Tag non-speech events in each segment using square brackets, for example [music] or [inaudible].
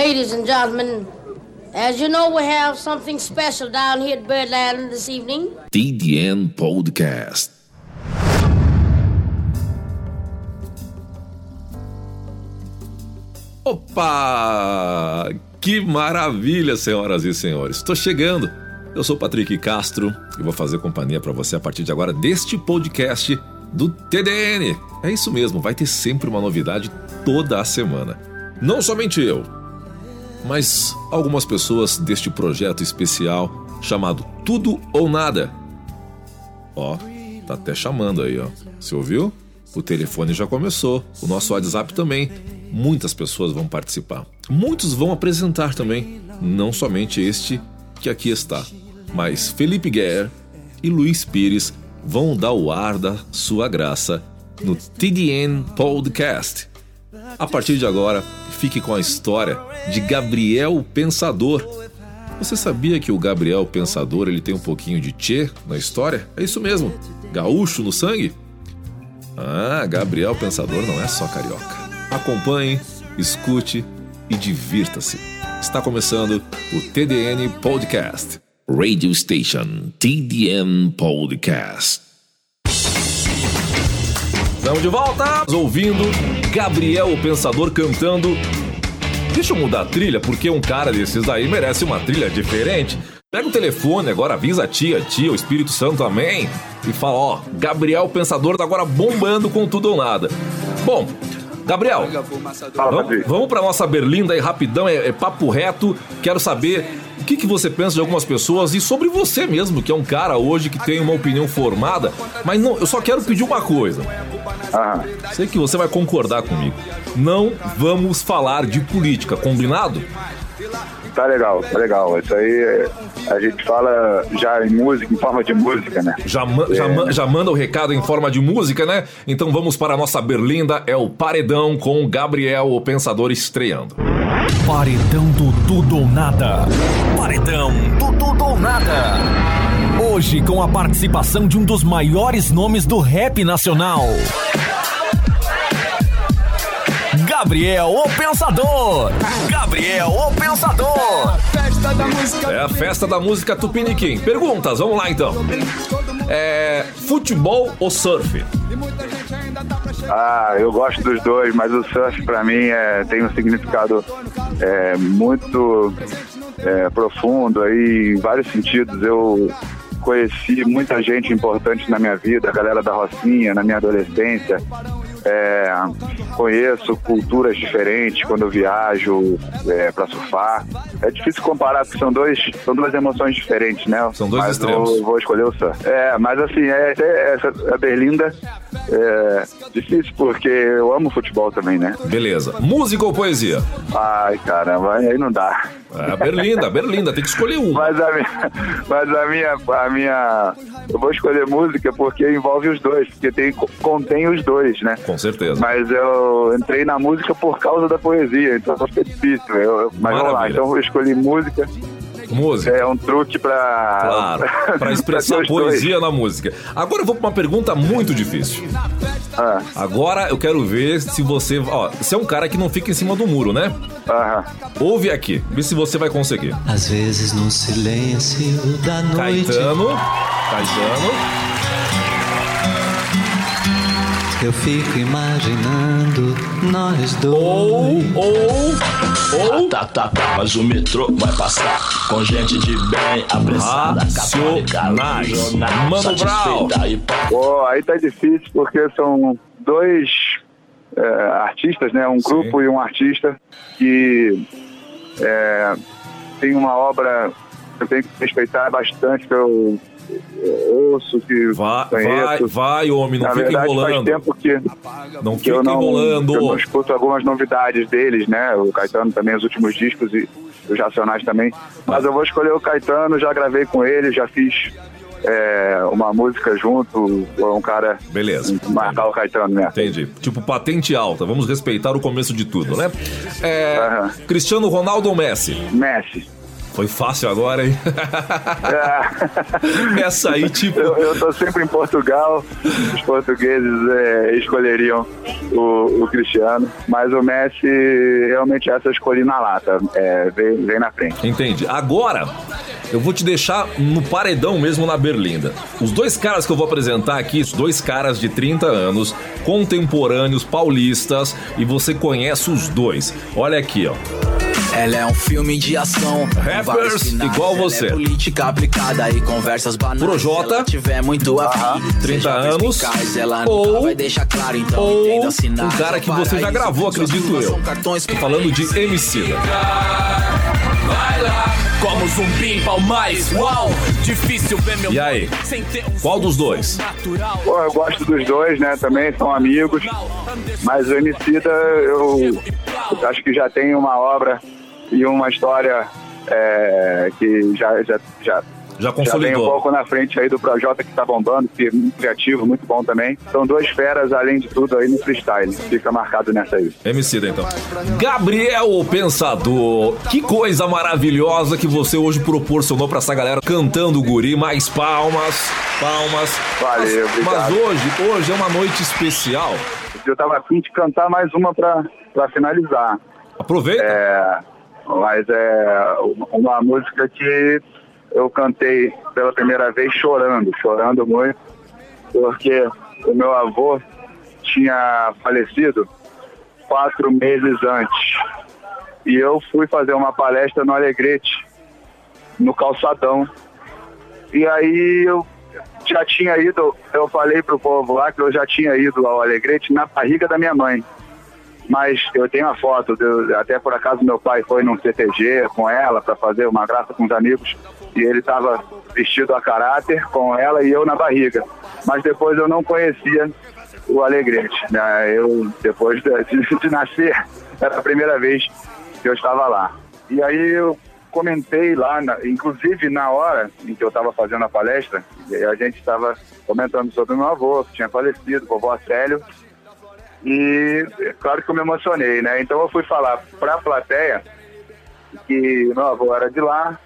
Ladies and gentlemen, as you know, we have something special down here at Birdland this evening. TDN Podcast. Opa! Que maravilha, senhoras e senhores. Estou chegando. Eu sou Patrick Castro e vou fazer companhia para você a partir de agora deste podcast do TDN. É isso mesmo, vai ter sempre uma novidade toda a semana. Não somente eu, mas algumas pessoas deste projeto especial chamado Tudo ou Nada. Ó, tá até chamando aí, ó. Você ouviu? O telefone já começou, o nosso WhatsApp também. Muitas pessoas vão participar. Muitos vão apresentar também, não somente este que aqui está, mas Felipe Guerre e Luiz Pires vão dar o ar da sua graça no TDN Podcast. A partir de agora, fique com a história de Gabriel Pensador. Você sabia que o Gabriel Pensador ele tem um pouquinho de tchê na história? É isso mesmo, gaúcho no sangue? Ah, Gabriel Pensador não é só carioca. Acompanhe, escute e divirta-se. Está começando o TDN Podcast. Radio Station TDN Podcast. Estamos de volta, ouvindo Gabriel o Pensador cantando. Deixa eu mudar a trilha, porque um cara desses aí merece uma trilha diferente. Pega o telefone agora, avisa a tia, tia, o Espírito Santo, amém. E fala: Ó, Gabriel Pensador tá agora bombando com tudo ou nada. Bom, Gabriel, vamos, vamos para nossa Berlinda aí rapidão, é, é, papo reto. Quero saber o que, que você pensa de algumas pessoas e sobre você mesmo, que é um cara hoje que tem uma opinião formada. Mas não, eu só quero pedir uma coisa. Ah, Sei que você vai concordar comigo. Não vamos falar de política, combinado? Tá legal, tá legal. Isso aí é- a gente fala já em música, em forma de música, né? Já, ma- já, já manda o recado em forma de música, né? Então vamos para a nossa Berlinda, é o Paredão com Gabriel, o Pensador, estreando. Paredão do Tudo ou Nada. Paredão do Tudo ou Nada. Hoje com a participação de um dos maiores nomes do rap nacional. Gabriel o Pensador. Gabriel o Pensador. É a festa da música Tupiniquim. Perguntas, vamos lá então. É. Futebol ou surf? Ah, eu gosto dos dois, mas o surf pra mim é, tem um significado é, muito é, profundo aí, em vários sentidos. Eu conheci muita gente importante na minha vida, a galera da Rocinha, na minha adolescência. É, conheço culturas diferentes quando eu viajo é, para surfar. É difícil comparar, porque são, dois, são duas emoções diferentes, né? São dois mas extremos. Eu vou escolher o surf. É, mas assim, é, é- essa, a Berlinda é difícil porque eu amo futebol também, né? Beleza. Música ou poesia? Ai, caramba, aí não dá. É, Berlinda, Berlinda, tem que escolher um. Mas a minha, mas a minha, a minha, eu vou escolher música porque envolve os dois, porque tem, contém os dois, né? Com certeza. Mas eu entrei na música por causa da poesia, então fica difícil. Eu, mas vamos lá, Maravilha. então eu escolhi música, Música. é um truque pra. Claro, [laughs] para expressar dois. poesia na música. Agora eu vou para uma pergunta muito difícil. Ah, Agora eu quero ver se você. Ó, você é um cara que não fica em cima do muro, né? aham. Ouve aqui, vê se você vai conseguir. Às vezes no silêncio da noite Caetano. Caetano. eu fico imaginando nós dois. Ou, ou, ou. Tá, tá, tá, mas o metrô vai passar com gente de bem, apressada, católica, Racionais. jornal, Mano Brown. Pô, aí tá difícil porque são dois é, artistas, né? Um Sim. grupo e um artista que é, tem uma obra que eu tenho que respeitar bastante, que eu ouço, que Vai, conheço. vai, vai, homem, não Na fica verdade, faz enrolando. tempo que, Não que fica eu, não, enrolando. que eu não escuto algumas novidades deles, né? O Caetano também, os últimos discos e os Racionais também. Mas eu vou escolher o Caetano, já gravei com ele, já fiz é, uma música junto, é um cara Beleza. marcar o Caetano, né? Entendi. Tipo, patente alta. Vamos respeitar o começo de tudo, né? É, Aham. Cristiano Ronaldo ou Messi? Messi. Foi fácil agora, hein? É. [laughs] Essa aí, tipo. Eu, eu tô sempre em Portugal, os portugueses é, escolheriam o, o Cristiano, mas o Messi, realmente essa eu escolhi na lata, é, vem, vem na frente. Entendi. Agora, eu vou te deixar no paredão mesmo na Berlinda. Os dois caras que eu vou apresentar aqui, os dois caras de 30 anos, contemporâneos, paulistas, e você conhece os dois. Olha aqui, ó. Ela é um filme de ação. Rappers finais. igual Ela você. É política aplicada e conversas banais. Projota, Se ela tiver muito afim, 30 seja anos, perspicaz, ela nunca ou- vai deixar claro, então ou entenda sinais. um cara que você já gravou, acredito eu. cartões Falando de Emicida. Vai lá, como zumbi, pau mais uau. Difícil ver meu E aí? Qual dos dois? Pô, eu gosto dos dois, né? Também são amigos. Mas o Emicida, eu acho que já tem uma obra e uma história é, que já, já, já, Já já vem um consolidou. pouco na frente aí do Projota que tá bombando, que é muito criativo, muito bom também. São duas feras, além de tudo, aí no freestyle. Fica marcado nessa aí. Emicida, então. Gabriel o Pensador, que coisa maravilhosa que você hoje proporcionou pra essa galera cantando o guri. Mais palmas, palmas. Valeu, mas, mas obrigado. hoje, hoje é uma noite especial. Eu tava afim de cantar mais uma pra, pra finalizar. Aproveita. É, mas é uma música que eu cantei pela primeira vez chorando, chorando muito, porque o meu avô tinha falecido quatro meses antes. E eu fui fazer uma palestra no Alegrete, no calçadão. E aí eu já tinha ido, eu falei pro povo lá que eu já tinha ido ao Alegrete na barriga da minha mãe mas eu tenho a foto, de- até por acaso meu pai foi num CTG com ela para fazer uma graça com os amigos e ele estava vestido a caráter com ela e eu na barriga. Mas depois eu não conhecia o Alegrete. Né? Eu, depois [laughs] de, de- nascer, era a primeira vez que eu estava lá. E aí eu comentei lá, na- inclusive na hora em que eu estava fazendo a palestra, a gente estava comentando sobre meu avô, que tinha falecido, vovô Célio, e é claro que eu me emocionei, né? Então eu fui falar para a plateia que meu avô era de lá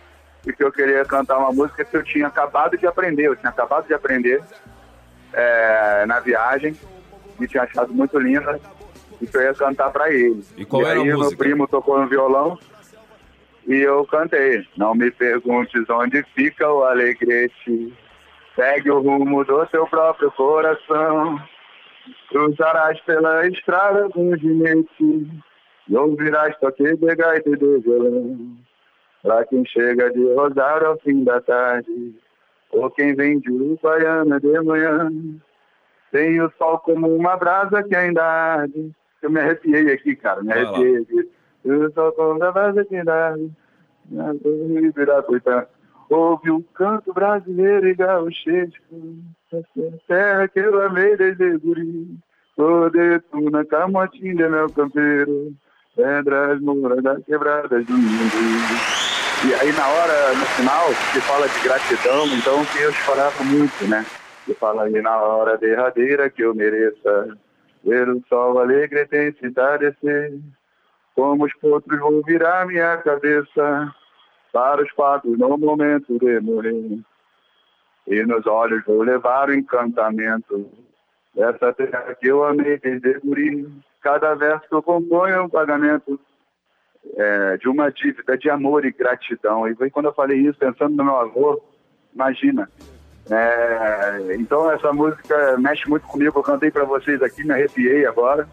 e que eu queria cantar uma música que eu tinha acabado de aprender. Eu tinha acabado de aprender é, na viagem e tinha achado muito linda e que eu ia cantar para ele. E qual era a aí meu música? primo tocou no violão e eu cantei. Não me perguntes onde fica o alegrete. Segue o rumo do seu próprio coração. Cruzarás pela estrada com ginete e ouvirás toque de gaita e de violão. Pra quem chega de Rosário ao fim da tarde, ou quem vem de Uruguaiana de manhã, tem o sol como uma brasa que ainda arde. Eu me arrepiei aqui, cara, me arrepiei aqui. O sol como uma brasa que ainda arde. Ibirapuitã. Ouve o canto brasileiro e gauchesco, terra que eu amei desde guri. Na camotinha, meu campeiro, pedras moras das quebradas do mundo. E aí na hora, no final, se fala de gratidão, então que eu chorava muito, né? Se fala aí na hora derradeira que eu mereça ver o sol alegre tem se. Como os potros vou virar minha cabeça para os fatos no momento de morrer. E nos olhos vou levar o encantamento dessa terra que eu amei desde guri. Cada verso que eu componho é um pagamento é, de uma dívida de amor e gratidão. E quando eu falei isso, pensando no meu avô, imagina. É, então essa música mexe muito comigo. Eu cantei para vocês aqui, me arrepiei agora.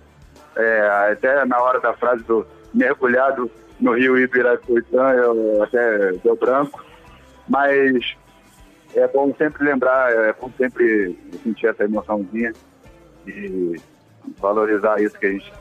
É, até na hora da frase do mergulhado no rio Ibirapuitã, eu até deu branco. Mas é bom sempre lembrar, é bom sempre sentir essa emoçãozinha e valorizar isso que a gente,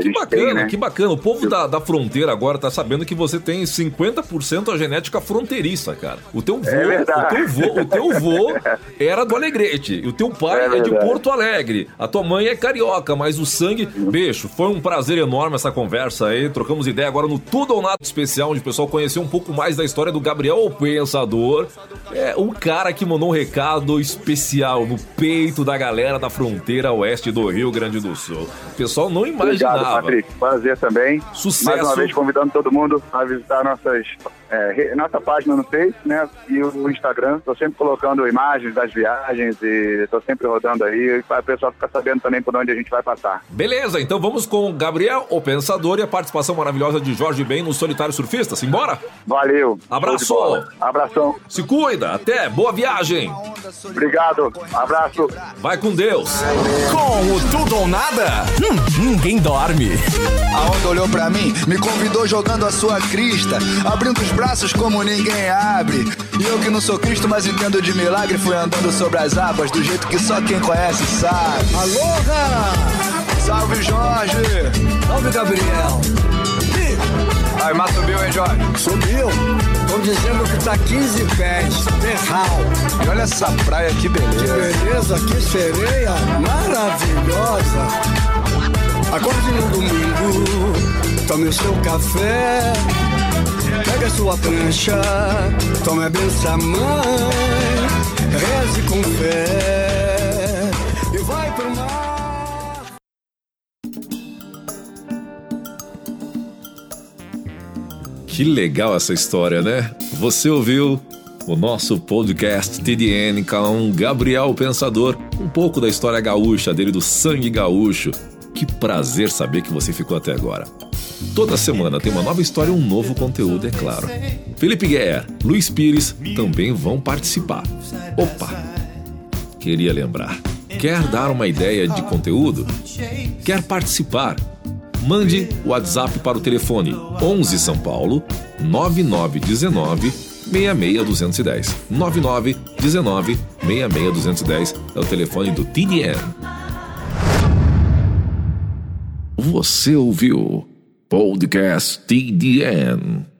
que bacana, tem, né? que bacana. O povo da, da fronteira agora tá sabendo que você tem 50% a genética fronteiriça, cara. O teu vô, É o teu vô, o teu vô [laughs] era do Alegrete. E o teu pai É é, de. Porto Alegre. A tua mãe é carioca, mas o sangue. Bicho, foi um prazer enorme essa conversa aí. Trocamos ideia agora no Tudo ou Nada especial, onde o pessoal conheceu um pouco mais da história do Gabriel o Pensador. É o cara que mandou um recado especial no peito da galera da fronteira oeste do Rio Grande do Sul. O pessoal não imagina imaginava. Patrick. Prazer também. Sucesso. Mais uma vez convidando todo mundo a visitar nossas, é, nossa página no Face, né? E o Instagram. Estou sempre colocando imagens das viagens e estou sempre rodando aí para o pessoal ficar sabendo também por onde a gente vai passar. Beleza, então vamos com Gabriel, o Pensador, e a participação maravilhosa de Jorge Ben no Solitário Surfista. Simbora? Valeu. Abraço. Abração. Se cuida, até, boa viagem. Obrigado. Abraço. Vai com Deus. Com o Tudo ou Nada, hum, ninguém dorme. A onda olhou pra mim, me convidou jogando a sua crista, abrindo os braços como ninguém abre. E eu que não sou Cristo, mas entendo de milagre, fui andando sobre as águas do jeito que só quem conhece sabe. Aloha! Salve Jorge! Salve, Gabriel! Aí, mas subiu, hein, Jorge? Subiu! Estão dizendo que tá 15 pés, terral. E olha essa praia, que Que beleza. beleza, que sereia maravilhosa. Acorde no domingo, tome o seu café. Pega sua prancha, tome a benção, mãe. Reze com fé e vai pro mar. Que legal essa história, né? Você ouviu o nosso podcast TDN com Gabriel Pensador, um pouco da história gaúcha dele, do sangue gaúcho. Que prazer saber que você ficou até agora. Toda semana tem uma nova história e um novo conteúdo, é claro. Felipe Guerra, Luiz Pires também vão participar. Opa! Queria lembrar. Quer dar uma ideia de conteúdo? Quer participar? Mande o WhatsApp para o telefone 11 São Paulo 9919 66210. 9919 66210 é o telefone do TDN. Você ouviu Podcast TDN.